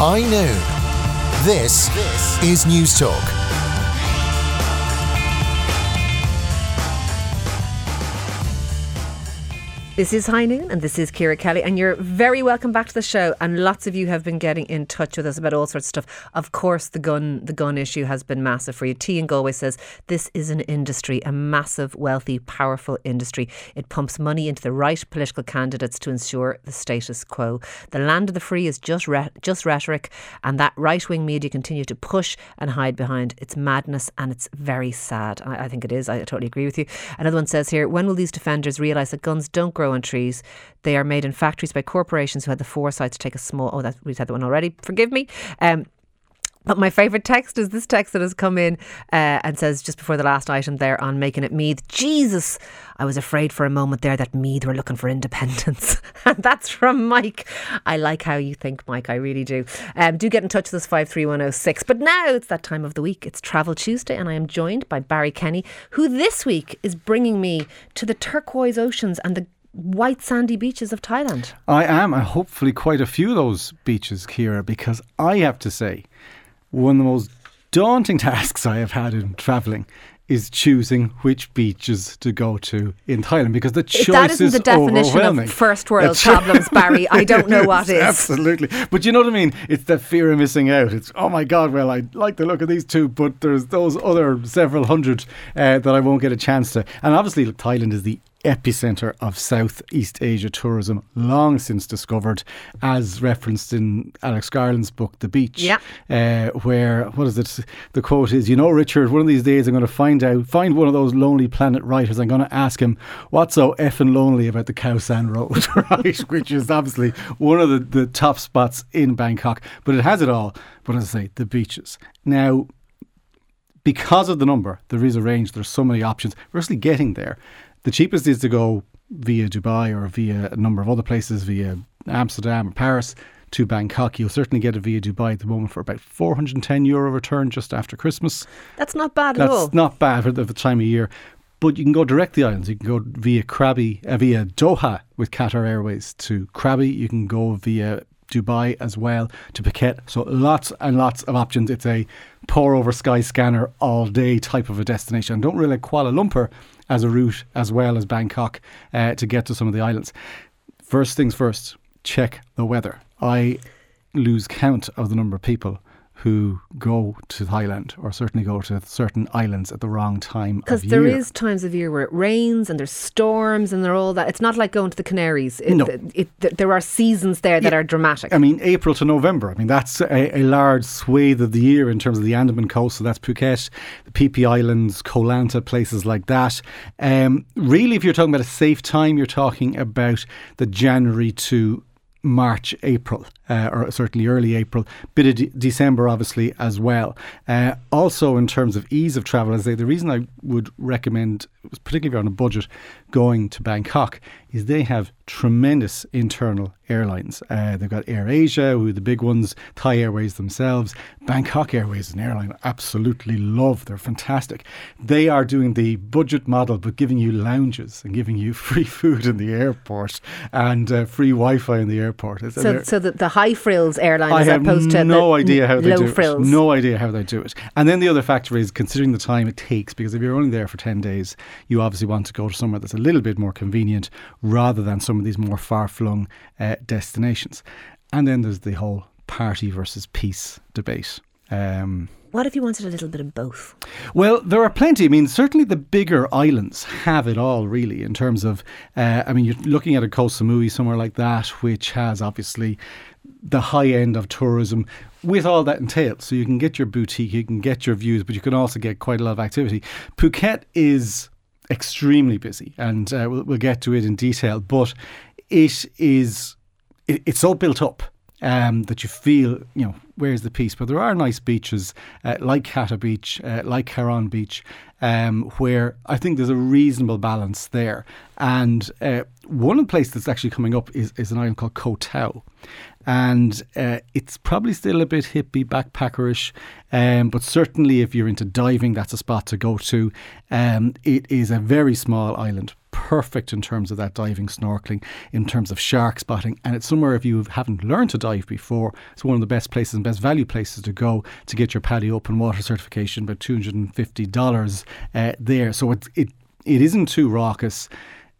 High noon. This is Newstalk. This is High Noon and this is Ciara Kelly and you're very welcome back to the show and lots of you have been getting in touch with us about all sorts of stuff. Of course the gun the gun issue has been massive for you. T in Galway says this is an industry, a massive, wealthy, powerful industry. It pumps money into the right political candidates to ensure the status quo. The land of the free is just re- just rhetoric and that right-wing media continue to push and hide behind. It's madness and it's very sad. I, I think it is. I totally agree with you. Another one says here, when will these defenders realise that guns don't grow grow trees. They are made in factories by corporations who had the foresight to take a small. Oh, that we said that one already. Forgive me. Um, but my favourite text is this text that has come in uh, and says just before the last item there on making it Meath. Jesus, I was afraid for a moment there that Meath were looking for independence. and that's from Mike. I like how you think, Mike. I really do. Um, do get in touch with us, 53106. But now it's that time of the week. It's Travel Tuesday, and I am joined by Barry Kenny, who this week is bringing me to the turquoise oceans and the white sandy beaches of Thailand. I am, and hopefully quite a few of those beaches, Ciara, because I have to say, one of the most daunting tasks I have had in travelling is choosing which beaches to go to in Thailand because the choice that isn't is the definition of first world problems, Barry. I don't know what is. Absolutely, but you know what I mean. It's the fear of missing out. It's oh my god. Well, I like the look of these two, but there's those other several hundred uh, that I won't get a chance to. And obviously, Thailand is the epicenter of Southeast Asia tourism, long since discovered, as referenced in Alex Garland's book, The Beach. Yeah. Uh, where, what is it? The quote is, You know, Richard, one of these days I'm going to find out, find one of those Lonely Planet writers. I'm going to ask him, What's so effing lonely about the Khao San Road, right? Which is obviously one of the, the top spots in Bangkok. But it has it all. But as I say, the beaches. Now, because of the number, there is a range, there's so many options. We're actually getting there. The cheapest is to go via Dubai or via a number of other places, via Amsterdam or Paris to Bangkok. You'll certainly get it via Dubai at the moment for about 410 euro return just after Christmas. That's not bad That's at all. not bad for the, time of year. But you can go direct the islands. You can go via Krabi, uh, via Doha with Qatar Airways to Krabi. You can go via Dubai as well to Phuket. So lots and lots of options. It's a pour over Skyscanner all day type of a destination. Don't really like Kuala Lumpur as a route as well as Bangkok uh, to get to some of the islands. First things first, check the weather. I lose count of the number of people who go to Thailand or certainly go to certain islands at the wrong time Because there year. is times of year where it rains and there's storms and they're all that. It's not like going to the Canaries. It, No. it, it, there are seasons there that Yeah. are dramatic. I mean, April to November. I mean, that's a, a large swathe of the year in terms of the Andaman coast. So that's Phuket, the Phi Islands, Koh Lanta, places like that. Um, really, if you're talking about a safe time, you're talking about the January to March, April, uh, or certainly early April, bit of de- December, obviously, as well. Uh, also, in terms of ease of travel, as say, the reason I would recommend, particularly if you're on a budget, going to Bangkok is they have tremendous internal airlines. Uh, they've got Air Asia, who are the big ones, Thai Airways themselves. Bangkok Airways an airline I absolutely love. They're fantastic. They are doing the budget model, but giving you lounges and giving you free food in the airport and uh, free Wi Fi in the airport. It's- so, so the, the high frills airline I as have opposed to no the idea how they low do it. No idea how they do it. And then the other factor is considering the time it takes, because if you're only there for 10 days, you obviously want to go to somewhere that's a little bit more convenient rather than some of these more far flung uh, destinations. And then there's the whole party versus peace debate. Um, What if you wanted a little bit of both? well, there are plenty. I mean, certainly the bigger islands have it all, really, in terms of. Uh, I mean, you're looking at a Koh Samui, somewhere like that, which has obviously the high end of tourism with all that entails. So you can get your boutique, you can get your views, but you can also get quite a lot of activity. Phuket is extremely busy, and uh, we'll, we'll get to it in detail, but it is. It, it's all built up um, that you feel, you know, where's the peace? But there are nice beaches uh, like Kata Beach, uh, like Karon Beach, um, where I think there's a reasonable balance there. And uh, one place that's actually coming up is, is an island called Koh Tao. And uh, it's probably still a bit hippie, backpackerish, um, but certainly if you're into diving, that's a spot to go to. Um, it is a very small island, perfect in terms of that diving, snorkeling, in terms of shark spotting. And it's somewhere if you haven't learned to dive before, it's one of the best places and best value places to go to get your PADI open water certification, about $250 uh, there. So it, it, it isn't too raucous,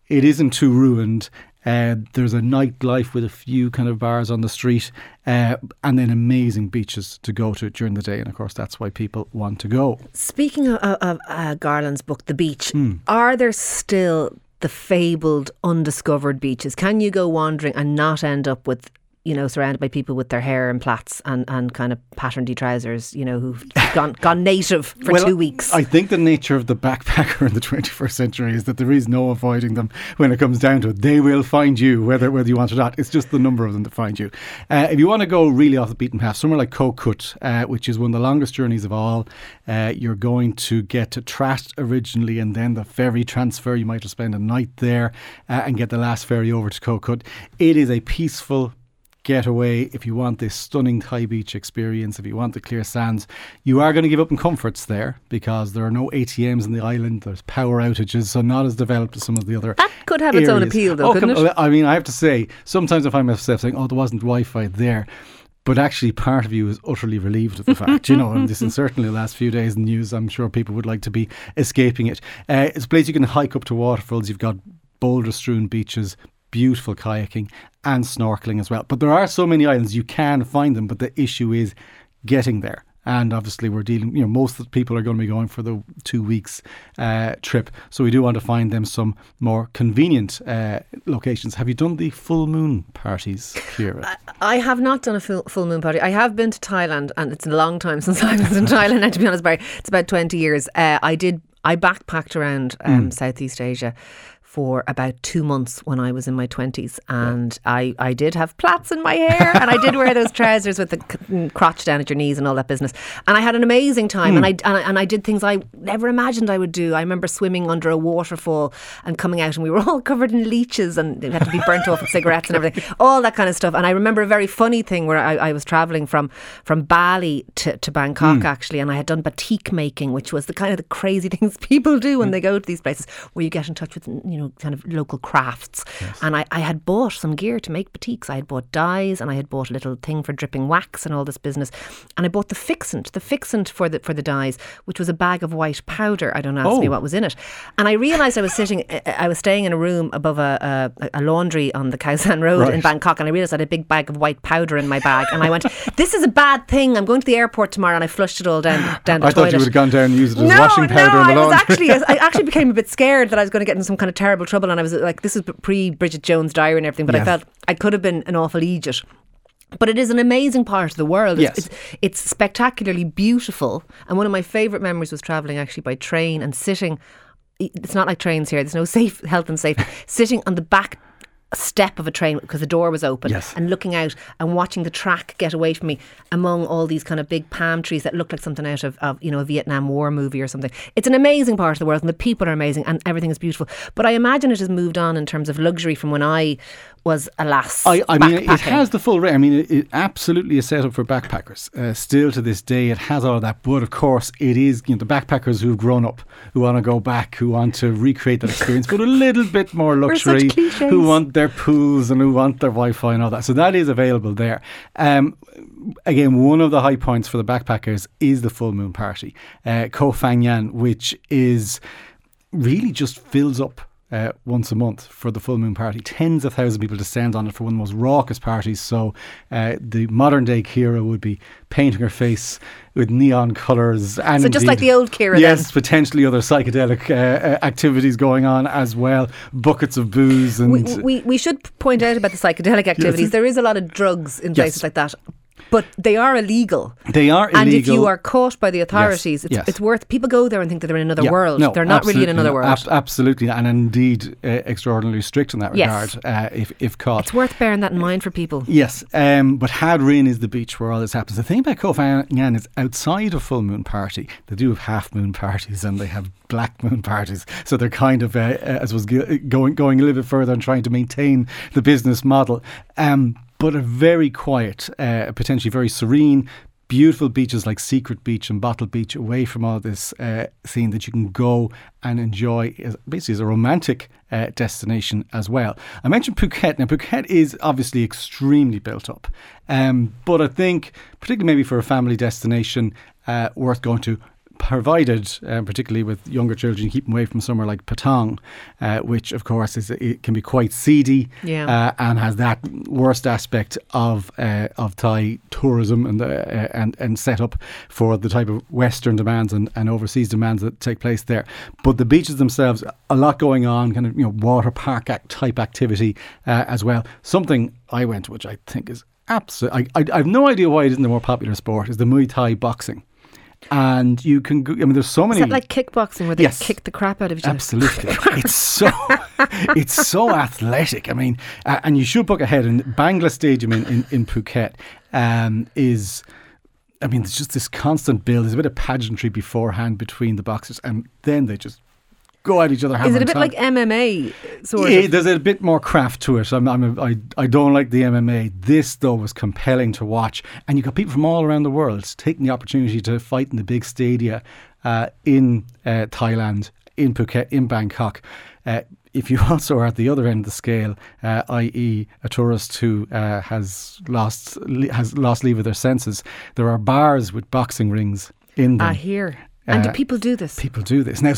it isn't too ruined. Uh, there's a nightlife with a few kind of bars on the street, uh, and then amazing beaches to go to during the day. And of course, that's why people want to go. Speaking of, of uh, Garland's book, The Beach, mm. are there still the fabled undiscovered beaches? Can you go wandering and not end up with you know, surrounded by people with their hair in plaits and, and kind of patterned trousers, you know, who've gone gone native for well, two weeks. I think the nature of the backpacker in the 21st century is that there is no avoiding them when it comes down to it. They will find you, whether whether you want or not. It's just the number of them that find you. Uh, if you want to go really off the beaten path, somewhere like Koh Kut, uh, which is one of the longest journeys of all, uh, you're going to get to Trat originally and then the ferry transfer. You might spent a night there uh, and get the last ferry over to Koh Kut. It is a peaceful, getaway, if you want this stunning Thai beach experience, if you want the clear sands, you are going to give up on comforts there because there are no ATMs in the island. There's power outages, so not as developed as some of the other. That could have areas. its own appeal, though, oh, couldn't it? I mean, I have to say, sometimes I find myself saying, "Oh, there wasn't Wi-Fi there." but actually part of you is utterly relieved of the fact, you know, and this is certainly the last few days in news. I'm sure people would like to be escaping it. Uh, it's a place you can hike up to waterfalls. You've got boulder strewn beaches, beautiful kayaking and snorkeling as well. But there are so many islands you can find them, but the issue is getting there. And obviously, we're dealing, you know, most of the people are going to be going for the two weeks uh, trip. So we do want to find them some more convenient uh, locations. Have you done the full moon parties here? I have not done a full, full moon party. I have been to Thailand, and it's a long time since I was in Thailand. And to be honest, Barry, it's about 20 years. Uh, I did, I backpacked around um, mm. Southeast Asia for about two months when I was in my 20s. And yeah. I, I did have plaits in my hair and I did wear those trousers with the mm, crotch down at your knees and all that business. And I had an amazing time. Mm. And, I, and, I, and I did things I never imagined I would do. I remember swimming under a waterfall and coming out and we were all covered in leeches and it had to be burnt off with cigarettes and everything, all that kind of stuff. And I remember a very funny thing where I, I was travelling from, from Bali to, to Bangkok mm. actually. And I had done batik making, which was the kind of the crazy things people do when mm. they go to these places where you get in touch with, you know, kind of local crafts. Yes. And I, I had bought some gear to make batiks. I had bought dyes and I had bought a little thing for dripping wax and all this business. And I bought the fixant, the fixant for the for the dyes, which was a bag of white powder. I don't ask oh. me what was in it. And I realised I was sitting, I was staying in a room above a, a, a laundry on the Khao San Road right. in Bangkok, and I realised I had a big bag of white powder in my bag. And I went, "This is a bad thing. I'm going to the airport tomorrow." And I flushed it all down down the I toilet. thought you would have gone down and used it as no, washing powder no, in the laundry. I was actually, I actually became a bit scared that I was going to get in some kind of terrible trouble, and I was like, this is pre Bridget Jones' diary and everything, but yes. I felt I could have been an awful idiot. But it is an amazing part of the world. Yes. It's, it's spectacularly beautiful. And one of my favourite memories was travelling actually by train and sitting. It's not like trains here. There's no safe health and safety. sitting on the back step of a train because the door was open yes. and looking out and watching the track get away from me among all these kind of big palm trees that look like something out of, of you know a Vietnam War movie or something. It's an amazing part of the world and the people are amazing and everything is beautiful. But I imagine it has moved on in terms of luxury from when I was alas. I, I mean, it has the full range. I mean, it, it, absolutely is set up for backpackers. Uh, still to this day, it has all of that. But of course, it is you know, the backpackers who've grown up, who want to go back, who want to recreate that experience, but a little bit more luxury, who want their pools and who want their Wi-Fi and all that. So that is available there. Um, again, one of the high points for the backpackers is the full moon party, uh, Koh Phangan, which is really just fills up uh, once a month for the full moon party. Tens of thousands of people descend on it for one of the most raucous parties. So uh, the modern day Ciara would be painting her face with neon colours. And so just like the old Ciara. Yes, then. potentially other psychedelic uh, uh, activities going on as well. Buckets of booze and. We, we, we should point out about the psychedelic activities. Yes. There is a lot of drugs in places like that. But they are illegal. They are illegal. And if you are caught by the authorities, yes, it's, yes. it's worth. People go there and think that they're in another yeah, world. No, they're not really in another world. Ab- absolutely, and indeed uh, extraordinarily strict in that regard. Yes. Uh, if if caught, it's worth bearing that in mind for people. Yes, um, but Haad Rin is the beach where all this happens. The thing about Koh Phangan is outside of full moon party, they do have half moon parties and they have black moon parties. So they're kind of, uh, uh as was going going a little bit further and trying to maintain the business model. Um, but a very quiet, uh, potentially very serene, beautiful beaches like Secret Beach and Bottle Beach away from all this uh, scene that you can go and enjoy as, basically as a romantic uh, destination as well. I mentioned Phuket. Now, Phuket is obviously extremely built up, um, but I think, particularly maybe for a family destination, uh, worth going to provided, um, particularly with younger children, you keep them away from somewhere like Patong, uh, which of course is it can be quite seedy Yeah. uh, and has that worst aspect of uh, of Thai tourism and uh, and and set up for the type of Western demands and, and overseas demands that take place there. But the beaches themselves, a lot going on, kind of you know water park act type activity uh, as well. Something I went, which I think is absolutely, I, I, I have no idea why it isn't a more popular sport, is the Muay Thai boxing. And you can, go, I mean, there's so many. Is that like kickboxing where they Yes. kick the crap out of each other? Absolutely, it's so it's so athletic. I mean, uh, and you should book ahead. And Bangla Stadium in in, in Phuket um, is. I mean, there's just this constant build. There's a bit of pageantry beforehand between the boxers, and then they just go at each other. Is it a bit like MMA sort Yeah, of? there's a bit more craft to it. I'm, I'm a, I, I don't like the MMA. This, though, was compelling to watch. And you got people from all around the world taking the opportunity to fight in the big stadia uh, in uh, Thailand, in Phuket, in Bangkok. Uh, if you also are at the other end of the scale, uh, i.e., a tourist who uh, has lost has lost leave of their senses, there are bars with boxing rings in them. I hear. And do Uh, people do this? People do this. Now,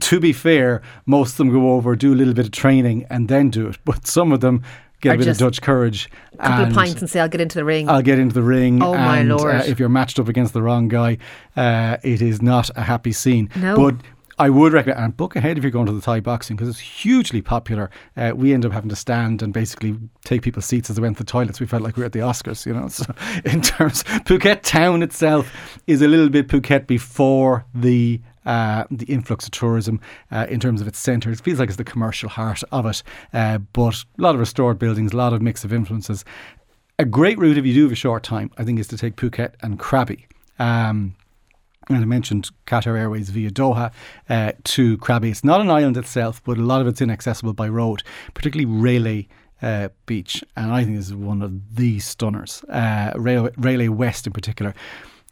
to be fair, most of them go over, do a little bit of training, and then do it. But some of them get a bit of Dutch courage. A couple of pints and say, I'll get into the ring. I'll get into the ring. Oh, my Lord. Uh, if you're matched up against the wrong guy, uh, it is not a happy scene. No. But I would recommend and book ahead if you're going to the Thai boxing because it's hugely popular. Uh, we end up having to stand and basically take people's seats as they went to the toilets. We felt like we were at the Oscars, you know. So in terms, Phuket town itself is a little bit Phuket before the. Uh, the influx of tourism uh, in terms of its centre. It feels like it's the commercial heart of it, uh, but a lot of restored buildings, a lot of mix of influences. A great route if you do have a short time, I think, is to take Phuket and Krabi. Um, and I mentioned Qatar Airways via Doha uh, to Krabi. It's not an island itself, but a lot of it's inaccessible by road, particularly Railay uh, Beach. And I think this is one of the stunners, uh, West in particular.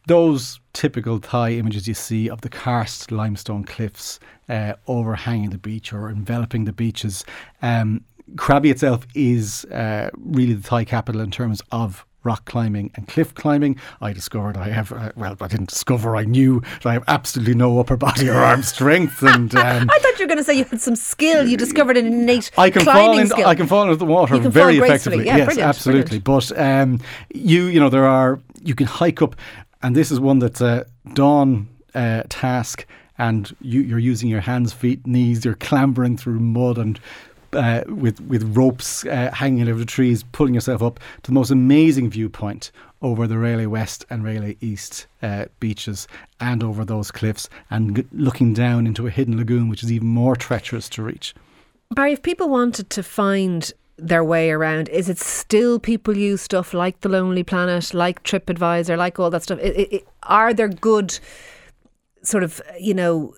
Those typical Thai images you see of the karst limestone cliffs uh, overhanging the beach or enveloping the beaches. Um, Krabi itself is uh, really the Thai capital in terms of rock climbing and cliff climbing. I discovered I have, uh, well, I didn't discover, I knew that I have absolutely no upper body or arm strength. And um, I thought you were going to say you had some skill. You discovered an innate I can climbing fall in, skill. I can fall into the water very effectively. Yeah, yes, brilliant, absolutely. But um, you, you know, there are you can hike up, and this is one that's a dawn uh, task, and you, you're using your hands, feet, knees. You're clambering through mud and. Uh, with with ropes uh, hanging over the trees, pulling yourself up to the most amazing viewpoint over the Railay West and Railay East uh, beaches, and over those cliffs, and g- looking down into a hidden lagoon, which is even more treacherous to reach. Barry, if people wanted to find their way around, is it still people use stuff like the Lonely Planet, like TripAdvisor, like all that stuff? I I I are there good sort of, you know,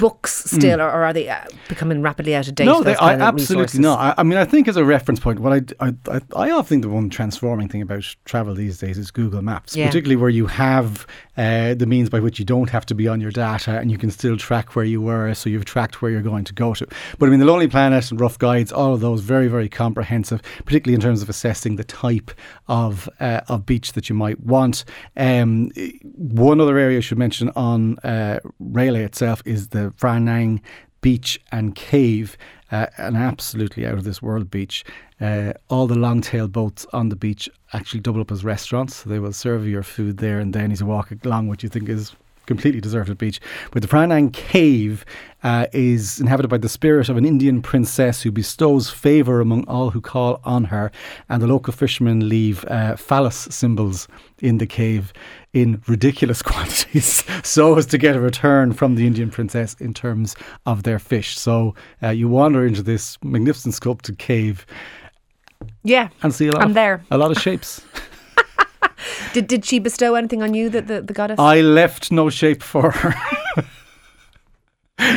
books still, or, or are they uh, becoming rapidly out of date? No, they, I, absolutely not. I, I mean, I think as a reference point, what I, I, I, I often think the one transforming thing about travel these days is Google Maps, Yeah. particularly where you have uh, the means by which you don't have to be on your data and you can still track where you were, so you've tracked where you're going to go to. But I mean, the Lonely Planet and Rough Guides, all of those very, very comprehensive, particularly in terms of assessing the type of uh, of beach that you might want. Um, one other area I should mention on uh, Railay itself is the Phra Nang beach and cave, uh, an absolutely out of this world beach. Uh, all the long tail boats on the beach actually double up as restaurants. So they will serve your food there and then you walk along what you think is completely deserted beach. But the Phra Nang Cave uh, is inhabited by the spirit of an Indian princess who bestows favour among all who call on her. And the local fishermen leave uh, phallus symbols in the cave in ridiculous quantities so as to get a return from the Indian princess in terms of their fish. So uh, you wander into this magnificent sculpted cave Yeah. and see a lot, I'm of, there. a lot of shapes. Did, did she bestow anything on you, that the, the goddess? I left no shape for her.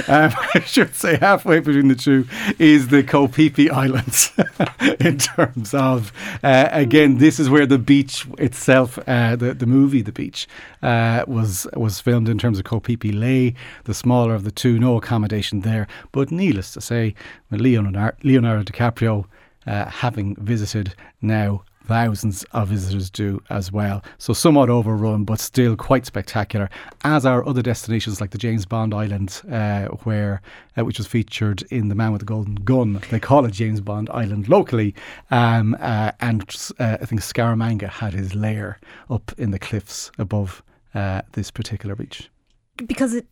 um, I should say halfway between the two is the Phi Islands in terms of, uh, again, this is where the beach itself, uh, the, the movie The Beach, uh, was was filmed in terms of Phi Phi the smaller of the two, no accommodation there. But needless to say, Leonardo, Leonardo DiCaprio uh, having visited now thousands of visitors do as well. So somewhat overrun, but still quite spectacular. As are other destinations like the James Bond Island, uh, where uh, which was featured in The Man with the Golden Gun. They call it James Bond Island locally, um, uh, and uh, I think Scaramanga had his lair up in the cliffs above uh, this particular beach because it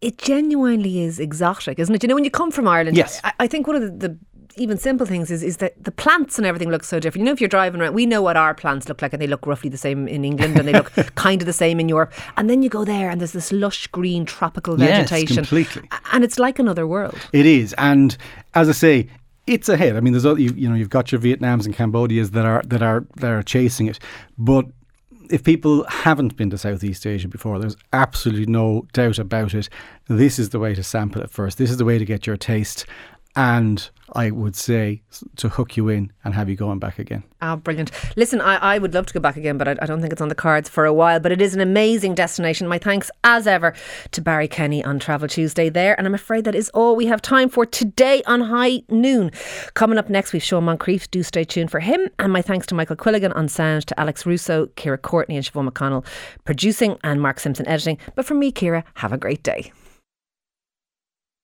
it genuinely is exotic, isn't it? You know, when you come from Ireland, yes. I, I think one of the, the even simple things is is that the plants and everything look so different. You know, if you're driving around, we know what our plants look like, and they look roughly the same in England, and they look kind of the same in Europe. And then you go there, and there's this lush green tropical vegetation, yes, completely, and it's like another world. It is, and as I say, it's ahead. I mean, there's you, you know you've got your Vietnams and Cambodias that are that are that are chasing it, but if people haven't been to Southeast Asia before, there's absolutely no doubt about it. This is the way to sample it first. This is the way to get your taste and I would say to hook you in and have you going back again. Oh, brilliant. Listen, I, I would love to go back again, but I, I, don't think it's on the cards for a while. But it is an amazing destination. My thanks, as ever, to Barry Kenny on Travel Tuesday there. And I'm afraid that is all we have time for today on High Noon. Coming up next, we've Sean Moncrief. Do stay tuned for him. And my thanks to Michael Quilligan on sound, to Alex Russo, Kira Courtney, and Siobhan McConnell producing, and Mark Simpson editing. But from me, Ciara, have a great day.